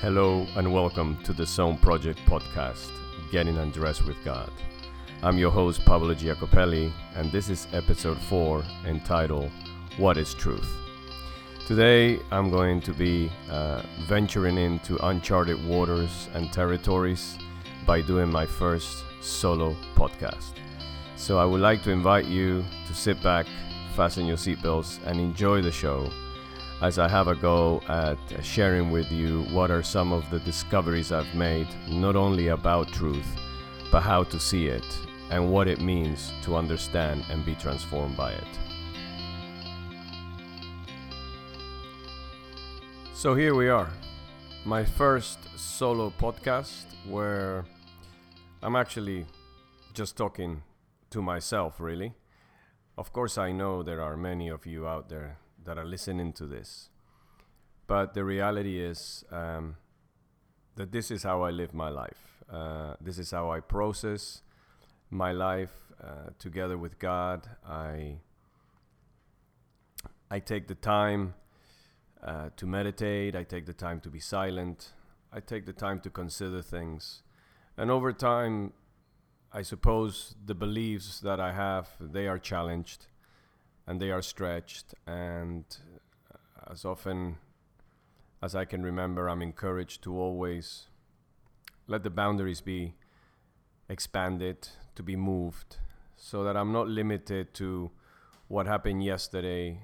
Hello and welcome to the Zone Project podcast, Getting Undressed with God. I'm your host, Pablo Giacopelli, and this is episode 4 entitled What is Truth? Today, I'm going to be uh, venturing into uncharted waters and territories by doing my first solo podcast. So, I would like to invite you to sit back, fasten your seatbelts, and enjoy the show as I have a go at sharing with you what are some of the discoveries I've made, not only about truth, but how to see it and what it means to understand and be transformed by it. So here we are, my first solo podcast where I'm actually just talking to myself, really. Of course, I know there are many of you out there that are listening to this. But the reality is um, that this is how I live my life. Uh, this is how I process my life uh, together with God. I I take the time uh, to meditate. I take the time to be silent. I take the time to consider things, and over time, I suppose the beliefs that I have they are challenged and they are stretched. And uh, as often as I can remember, I'm encouraged to always let the boundaries be expanded, to be moved, so that I'm not limited to what happened yesterday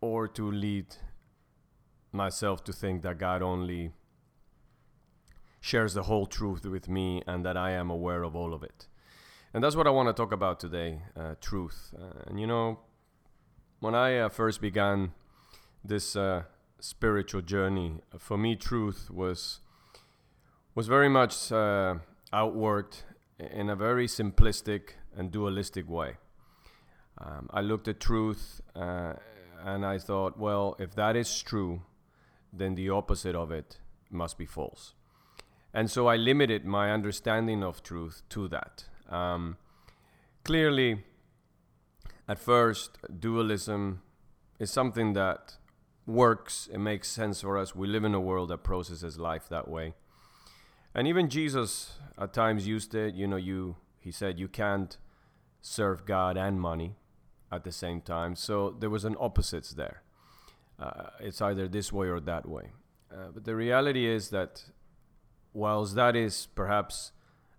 or to lead myself to think that God only shares the whole truth with me and that I am aware of all of it. And that's what I want to talk about today uh, truth. Uh, and you know, when I uh, first began this uh, spiritual journey, for me, truth was was very much uh, outworked in a very simplistic and dualistic way. Um, I looked at truth uh, and I thought, well, if that is true, then the opposite of it must be false. And so I limited my understanding of truth to that. Um, clearly, at first, dualism is something that works, it makes sense for us. We live in a world that processes life that way. And even Jesus at times used it, you know, you he said you can't serve God and money at the same time. So there was an opposites there. Uh, it's either this way or that way. Uh, but the reality is that whilst that is perhaps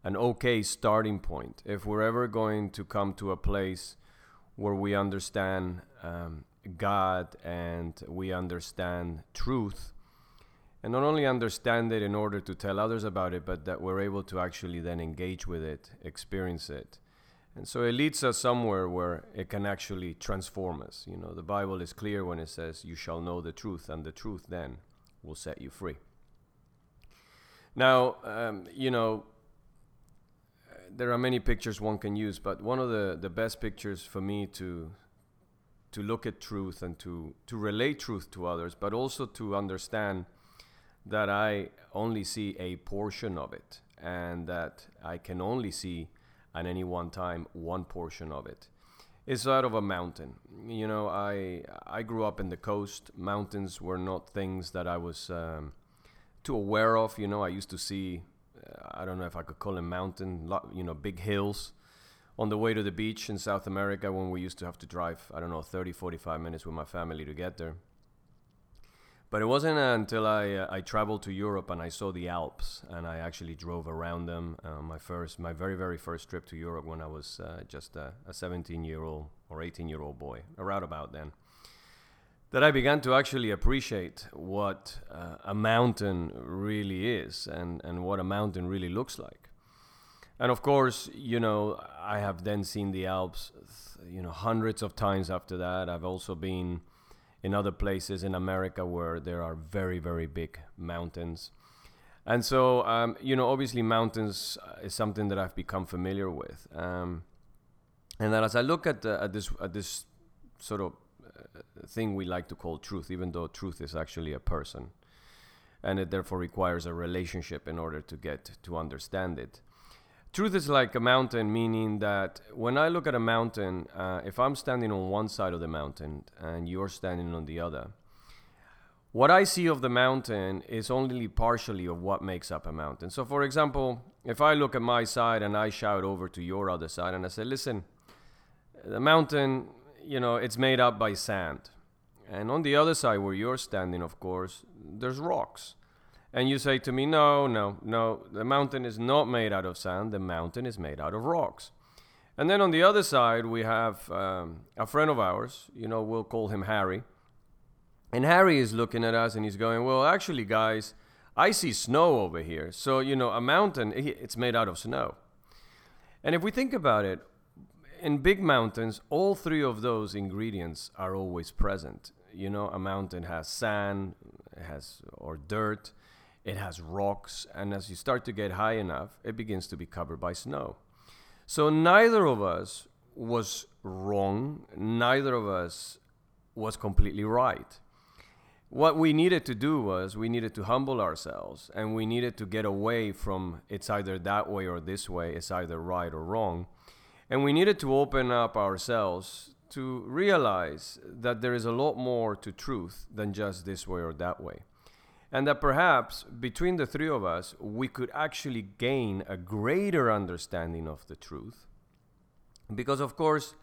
an okay starting point. If we're ever going to come to a place where we understand um, God and we understand truth, and not only understand it in order to tell others about it, but that we're able to actually then engage with it, experience it. And so it leads us somewhere where it can actually transform us. You know, the Bible is clear when it says, You shall know the truth, and the truth then will set you free. Now, um, you know, there are many pictures one can use, but one of the, the best pictures for me to to look at truth and to to relate truth to others, but also to understand that I only see a portion of it, and that I can only see at any one time one portion of it. it. Is out of a mountain. You know, I I grew up in the coast. Mountains were not things that I was um, too aware of. You know, I used to see I don't know if I could call them mountain, you know, big hills on the way to the beach in South America when we used to have to drive, I don't know, 30, 45 minutes with my family to get there. But it wasn't until I, uh, I traveled to Europe and I saw the Alps and I actually drove around them. Uh, my first, my very, very first trip to Europe when I was uh, just a 17 year old or 18 year old boy, around about then that I began to actually appreciate what uh, a mountain really is and, and what a mountain really looks like. And of course, you know, I have then seen the Alps, you know, hundreds of times after that. I've also been in other places in America where there are very, very big mountains. And so, um, you know, obviously, mountains is something that I've become familiar with. Um, and then as I look at, the, at this at this sort of thing we like to call truth, even though truth is actually a person. And it therefore requires a relationship in order to get to understand it. Truth is like a mountain, meaning that when I look at a mountain, uh, if I'm standing on one side of the mountain and you're standing on the other, what I see of the mountain is only partially of what makes up a mountain. So, for example, if I look at my side and I shout over to your other side and I say, listen, the mountain, you know, it's made up by sand. And on the other side, where you're standing, of course, there's rocks. And you say to me, no, no, no, the mountain is not made out of sand, the mountain is made out of rocks. And then on the other side, we have um, a friend of ours, you know, we'll call him Harry. And Harry is looking at us and he's going, well, actually, guys, I see snow over here. So, you know, a mountain, it's made out of snow. And if we think about it, in big mountains, all three of those ingredients are always present. You know, a mountain has sand, it has or dirt, it has rocks, and as you start to get high enough, it begins to be covered by snow. So neither of us was wrong, neither of us was completely right what we needed to do was we needed to humble ourselves and we needed to get away from it's either that way or this way, it's either right or wrong. And we needed to open up ourselves to realize that there is a lot more to truth than just this way or that way. And that perhaps between the three of us, we could actually gain a greater understanding of the truth. Because, of course,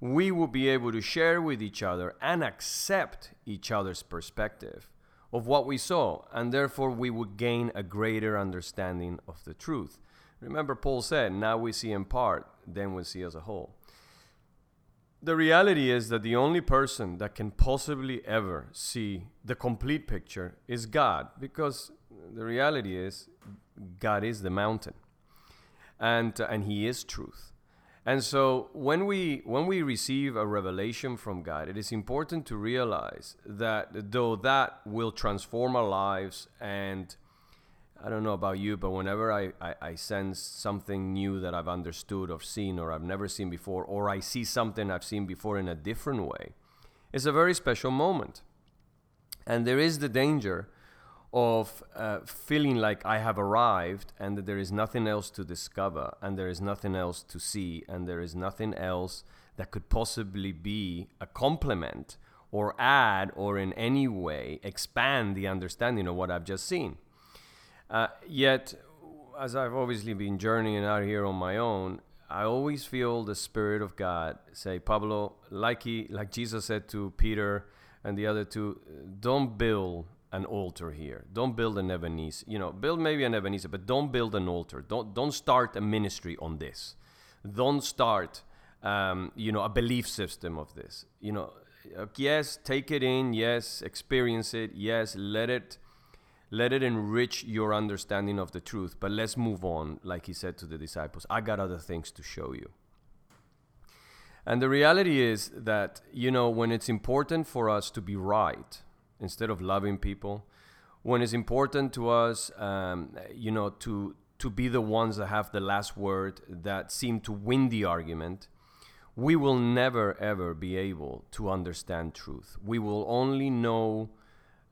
we will be able to share with each other and accept each other's perspective of what we saw, and therefore we would gain a greater understanding of the truth. Remember, Paul said, Now we see in part, then we see as a whole. The reality is that the only person that can possibly ever see the complete picture is God, because the reality is God is the mountain, and, uh, and He is truth. And so when we when we receive a revelation from God, it is important to realize that though that will transform our lives and I don't know about you, but whenever I, I, I, sense something new that I've understood or seen or I've never seen before, or I see something I've seen before in a different way, it's a very special moment. And there is the danger of uh, feeling like I have arrived and that there is nothing else to discover and there is nothing else to see and there is nothing else that could possibly be a complement or add or in any way expand the understanding of what I've just seen. Uh, yet, as I've obviously been journeying out here on my own, I always feel the Spirit of God say, Pablo, like he, like Jesus said to Peter and the other two, don't build an altar here. Don't build an Ebenezer. You know, build maybe an Ebenezer, but don't build an altar. Don't don't start a ministry on this. Don't start, um, you know, a belief system of this. You know, uh, yes, take it in. Yes, experience it. Yes, let it let it enrich your understanding of the truth. But let's move on, like he said to the disciples. I got other things to show you. And the reality is that, you know, when it's important for us to be right, instead of loving people. When it's important to us, um, you know, to to be the ones that have the last word, that seem to win the argument, we will never ever be able to understand truth. We will only know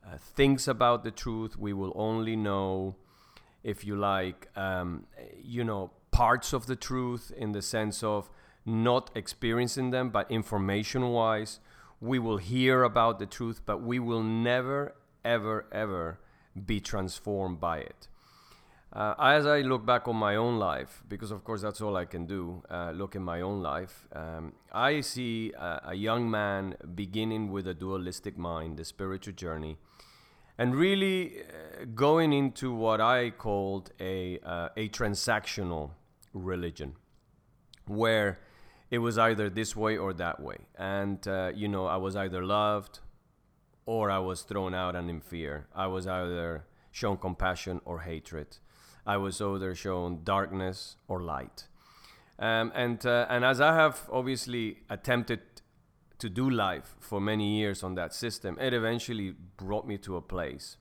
uh, things about the truth. We will only know, if you like, um, you know, parts of the truth in the sense of not experiencing them, but information wise we will hear about the truth, but we will never, ever, ever be transformed by it. Uh, as I look back on my own life, because of course that's all I can do, uh, look in my own life, um, I see a, a, young man beginning with a dualistic mind, the spiritual journey, and really uh, going into what I called a, uh, a transactional religion, where it was either this way or that way. And, uh, you know, I was either loved or I was thrown out and in fear. I was either shown compassion or hatred. I was either shown darkness or light. Um, and, uh, and as I have obviously attempted to do life for many years on that system, it eventually brought me to a place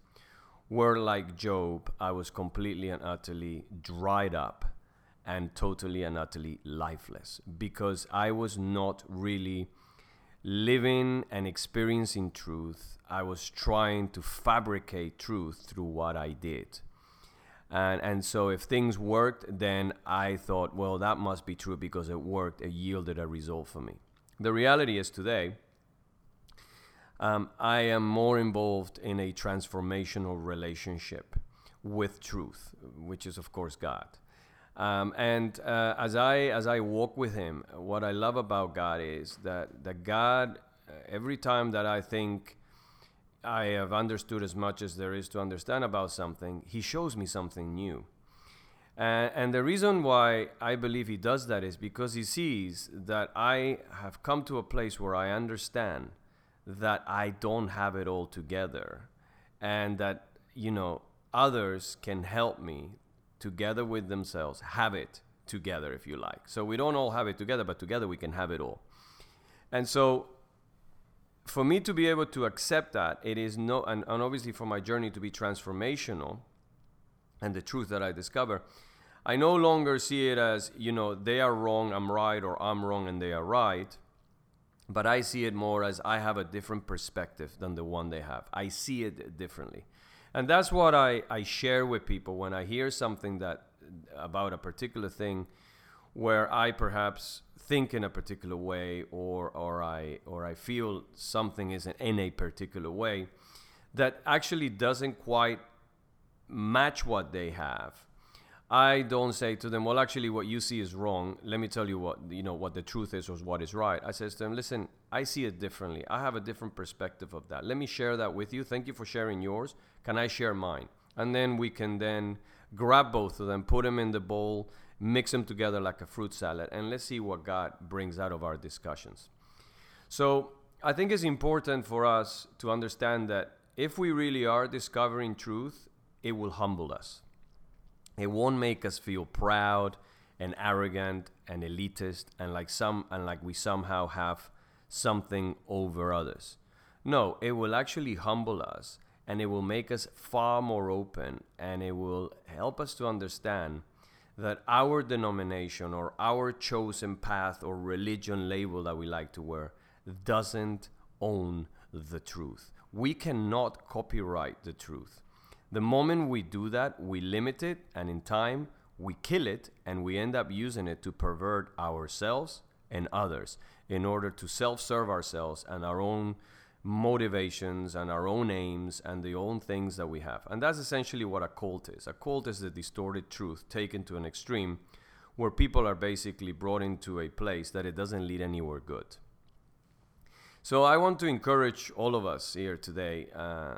where, like Job, I was completely and utterly dried up and totally and utterly lifeless because I was not really living and experiencing truth. I was trying to fabricate truth through what I did. And, and so if things worked, then I thought, well, that must be true because it worked, it yielded a result for me. The reality is today, um, I am more involved in a transformational relationship with truth, which is of course God. Um, and uh, as I as I walk with Him, what I love about God is that that God, uh, every time that I think I have understood as much as there is to understand about something, He shows me something new. And, and the reason why I believe He does that is because He sees that I have come to a place where I understand that I don't have it all together, and that you know others can help me together with themselves have it together, if you like. So we don't all have it together, but together we can have it all. And so for me to be able to accept that, it is no, and, and obviously for my journey to be transformational and the truth that I discover, I no longer see it as, you know, they are wrong, I'm right, or I'm wrong and they are right. But I see it more as I have a different perspective than the one they have. I see it differently. And that's what I, I share with people when I hear something that about a particular thing where I perhaps think in a particular way or or I or I feel something is in a particular way that actually doesn't quite match what they have I don't say to them, well, actually, what you see is wrong. Let me tell you what you know what the truth is or what is right. I says to them, listen, I see it differently. I have a different perspective of that. Let me share that with you. Thank you for sharing yours. Can I share mine? And then we can then grab both of them, put them in the bowl, mix them together like a fruit salad, and let's see what God brings out of our discussions. So I think it's important for us to understand that if we really are discovering truth, it will humble us it won't make us feel proud and arrogant and elitist and like some and like we somehow have something over others. No, it will actually humble us and it will make us far more open and it will help us to understand that our denomination or our chosen path or religion label that we like to wear doesn't own the truth. We cannot copyright the truth. The moment we do that, we limit it, and in time, we kill it, and we end up using it to pervert ourselves and others in order to self serve ourselves and our own motivations and our own aims and the own things that we have. And that's essentially what a cult is. A cult is the distorted truth taken to an extreme where people are basically brought into a place that it doesn't lead anywhere good. So I want to encourage all of us here today, uh,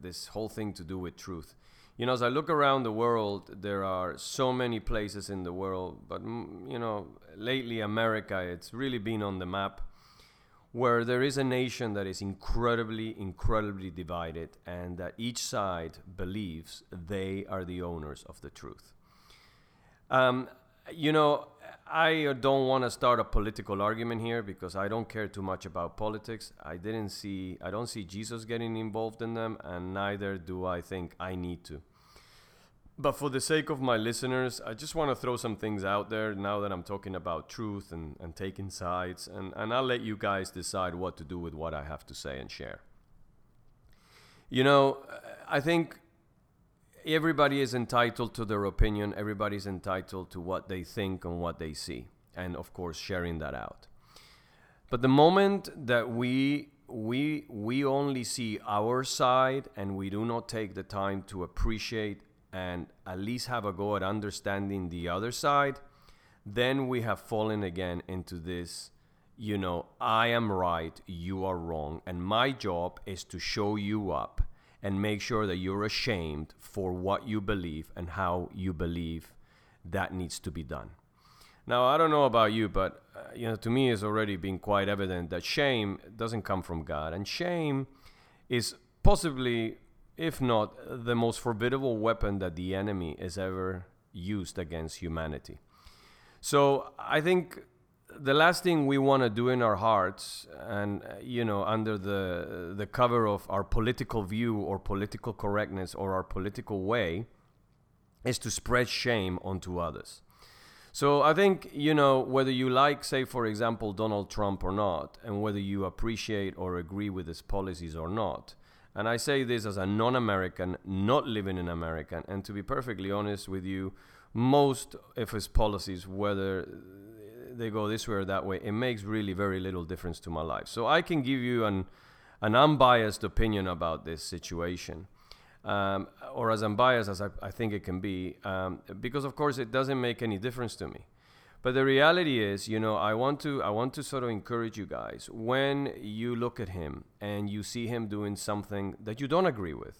this whole thing to do with truth. You know, as I look around the world, there are so many places in the world, but mm, you know, lately America, it's really been on the map where there is a nation that is incredibly, incredibly divided, and that each side believes they are the owners of the truth. Um, you know, I uh, don't want to start a political argument here because I don't care too much about politics. I didn't see, I don't see Jesus getting involved in them, and neither do I think I need to. But for the sake of my listeners, I just want to throw some things out there now that I'm talking about truth and, and taking sides, and, and I'll let you guys decide what to do with what I have to say and share. You know, I think everybody is entitled to their opinion. Everybody's entitled to what they think and what they see, and of course, sharing that out. But the moment that we we we only see our side and we do not take the time to appreciate and at least have a go at understanding the other side, then we have fallen again into this you know, I am right, you are wrong, and my job is to show you up and make sure that you're ashamed for what you believe and how you believe that needs to be done. Now, I don't know about you, but uh, you know, to me, it's already been quite evident that shame doesn't come from God, and shame is possibly, if not, the most formidable weapon that the enemy has ever used against humanity. So I think the last thing we want to do in our hearts and uh, you know under the the cover of our political view or political correctness or our political way is to spread shame onto others. So i think you know whether you like say for example donald trump or not and whether you appreciate or agree with his policies or not and i say this as a non-american not living in america and to be perfectly honest with you most of his policies whether they go this way or that way, it makes really very little difference to my life. So I can give you an an unbiased opinion about this situation. Um, or as unbiased as I, I think it can be, um, because of course it doesn't make any difference to me. But the reality is, you know, I want to I want to sort of encourage you guys when you look at him and you see him doing something that you don't agree with.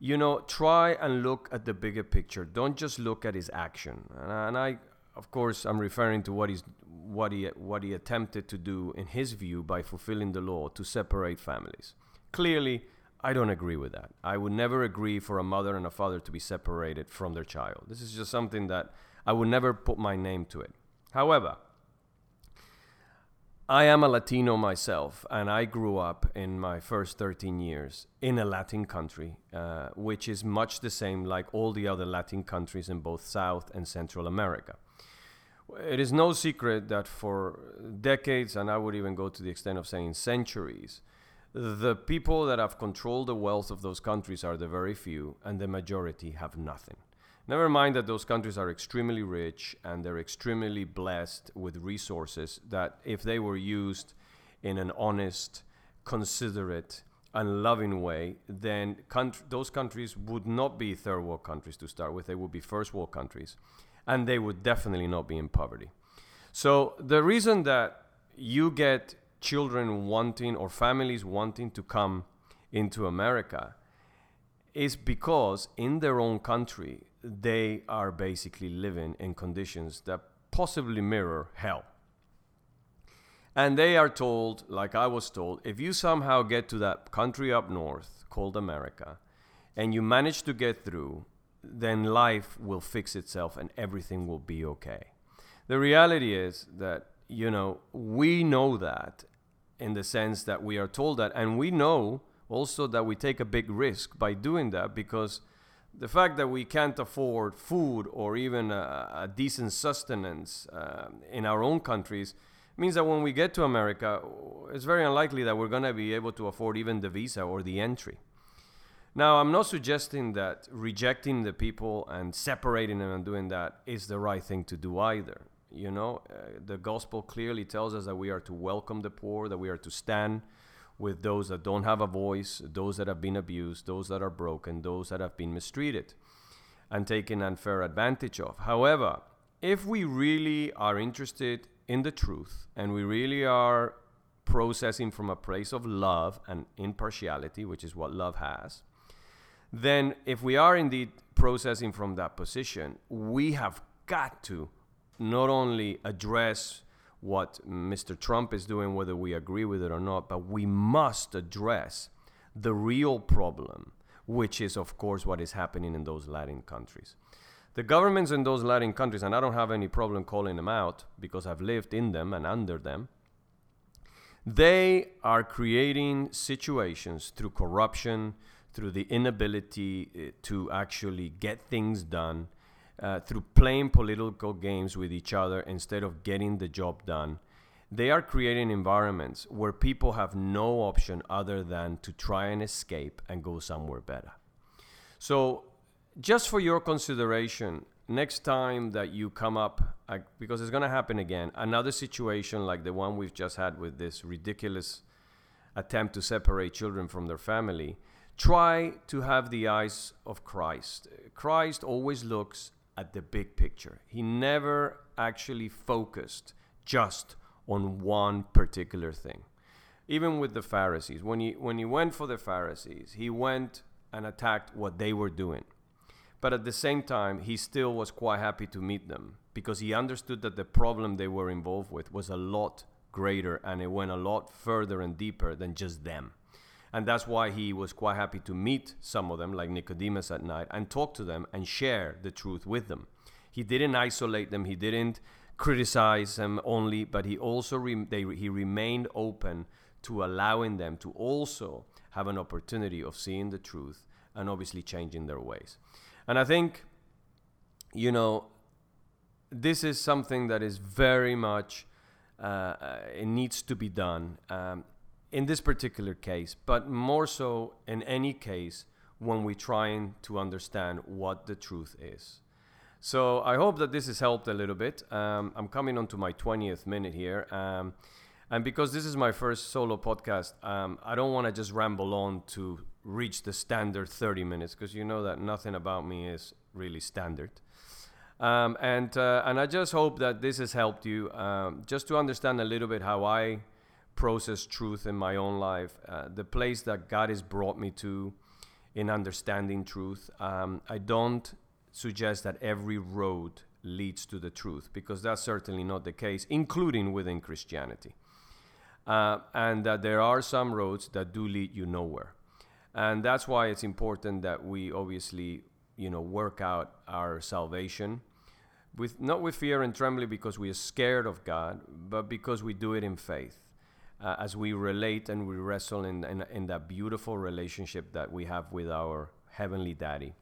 You know, try and look at the bigger picture. Don't just look at his action. And, and I, of course, I'm referring to what he's what he what he attempted to do in his view by fulfilling the law to separate families. Clearly, I don't agree with that. I would never agree for a mother and a father to be separated from their child. This is just something that I would never put my name to it. However, I am a Latino myself, and I grew up in my first 13 years in a Latin country, uh, which is much the same like all the other Latin countries in both South and Central America. It is no secret that for decades, and I would even go to the extent of saying centuries, the people that have controlled the wealth of those countries are the very few, and the majority have nothing. Never mind that those countries are extremely rich and they're extremely blessed with resources that, if they were used in an honest, considerate, and loving way, then those countries would not be third world countries to start with. They would be first world countries. And they would definitely not be in poverty. So, the reason that you get children wanting or families wanting to come into America is because in their own country they are basically living in conditions that possibly mirror hell. And they are told, like I was told, if you somehow get to that country up north called America and you manage to get through, then life will fix itself and everything will be okay. The reality is that, you know, we know that in the sense that we are told that, and we know also that we take a big risk by doing that because the fact that we can't afford food or even a, a decent sustenance uh, in our own countries means that when we get to America, it's very unlikely that we're going to be able to afford even the visa or the entry. Now, I'm not suggesting that rejecting the people and separating them and doing that is the right thing to do either. You know, uh, the gospel clearly tells us that we are to welcome the poor, that we are to stand with those that don't have a voice, those that have been abused, those that are broken, those that have been mistreated and taken unfair advantage of. However, if we really are interested in the truth and we really are processing from a place of love and impartiality, which is what love has, then if we are indeed processing from that position, we have got to not only address what Mr. Trump is doing, whether we agree with it or not, but we must address the real problem, which is, of course, what is happening in those Latin countries. The governments in those Latin countries, and I don't have any problem calling them out because I've lived in them and under them, they are creating situations through corruption, through the inability eh, to actually get things done uh, through playing political games with each other instead of getting the job done. They are creating environments where people have no option other than to try and escape and go somewhere better. So, just for your consideration, next time that you come up, uh, because it's going to happen again, another situation like the one we've just had with this ridiculous attempt to separate children from their family, try to have the eyes of Christ. Christ always looks at the big picture. He never actually focused just on one particular thing. Even with the Pharisees, when he, when he went for the Pharisees, he went and attacked what they were doing. But at the same time, he still was quite happy to meet them because he understood that the problem they were involved with was a lot greater and it went a lot further and deeper than just them. And that's why he was quite happy to meet some of them, like Nicodemus at night, and talk to them and share the truth with them. He didn't isolate them, he didn't criticize them only, but he also re- they, he remained open to allowing them to also have an opportunity of seeing the truth and obviously changing their ways. And I think, you know, this is something that is very much, uh, uh it needs to be done. Um, in this particular case, but more so in any case when we're trying to understand what the truth is. So I hope that this has helped a little bit. Um, I'm coming on to my 20th minute here. Um, And because this is my first solo podcast, um, I don't want to just ramble on to reach the standard 30 minutes because you know that nothing about me is really standard. Um, and uh, and I just hope that this has helped you um, just to understand a little bit how I process truth in my own life, uh, the place that God has brought me to in understanding truth. Um, I don't suggest that every road leads to the truth because that's certainly not the case, including within Christianity. Uh, and that there are some roads that do lead you nowhere. And that's why it's important that we obviously, you know, work out our salvation with not with fear and trembling because we are scared of God, but because we do it in faith. Uh, as we relate and we wrestle in, in, in, that beautiful relationship that we have with our Heavenly Daddy.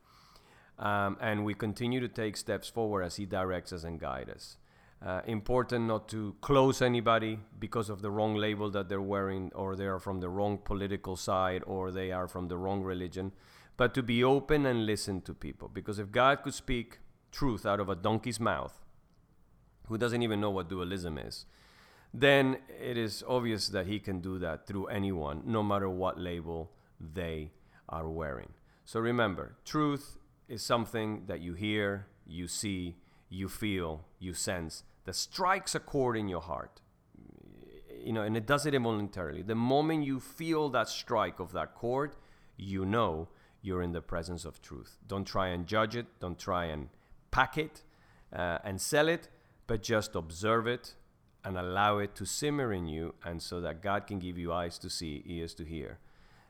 Um, and we continue to take steps forward as He directs us and guides us. Uh, important not to close anybody because of the wrong label that they're wearing, or they are from the wrong political side, or they are from the wrong religion, but to be open and listen to people. Because if God could speak truth out of a donkey's mouth, who doesn't even know what dualism is, then it is obvious that he can do that through anyone, no matter what label they are wearing. So remember, truth is something that you hear, you see, you feel, you sense, that strikes a chord in your heart. You know, and it does it involuntarily. The moment you feel that strike of that chord, you know you're in the presence of truth. Don't try and judge it, don't try and pack it uh, and sell it, but just observe it and allow it to simmer in you, and so that God can give you eyes to see, ears to hear,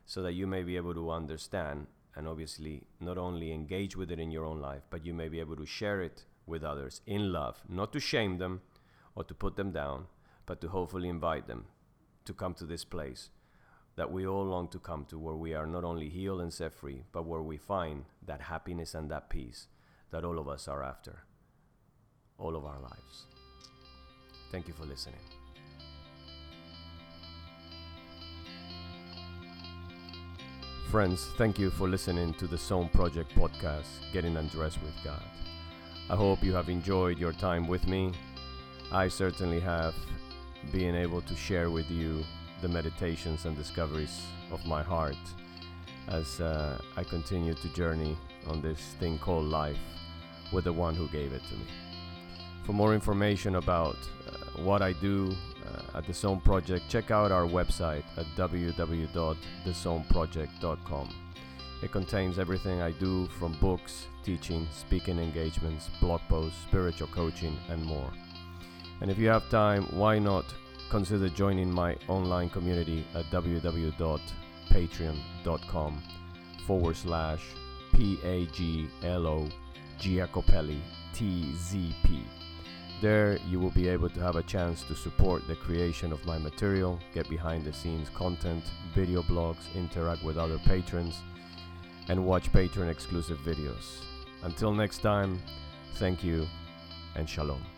so that you may be able to understand and obviously not only engage with it in your own life, but you may be able to share it with others in love, not to shame them or to put them down, but to hopefully invite them to come to this place that we all long to come to, where we are not only healed and set free, but where we find that happiness and that peace that all of us are after all of our lives. Thank you for listening. Friends, thank you for listening to the Zone Project podcast, Getting Undressed with God. I hope you have enjoyed your time with me. I certainly have been able to share with you the meditations and discoveries of my heart as uh, I continue to journey on this thing called life with the one who gave it to me. For more information about what I do uh, at the Zone Project, check out our website at www.thezoneproject.com. It contains everything I do from books, teaching, speaking engagements, blog posts, spiritual coaching, and more. And if you have time, why not consider joining my online community at www.patreon.com forward slash P A B L O Giacopelli T Z P. There, you will be able to have a chance to support the creation of my material, get behind the scenes content, video blogs, interact with other patrons, and watch patron exclusive videos. Until next time, thank you and shalom.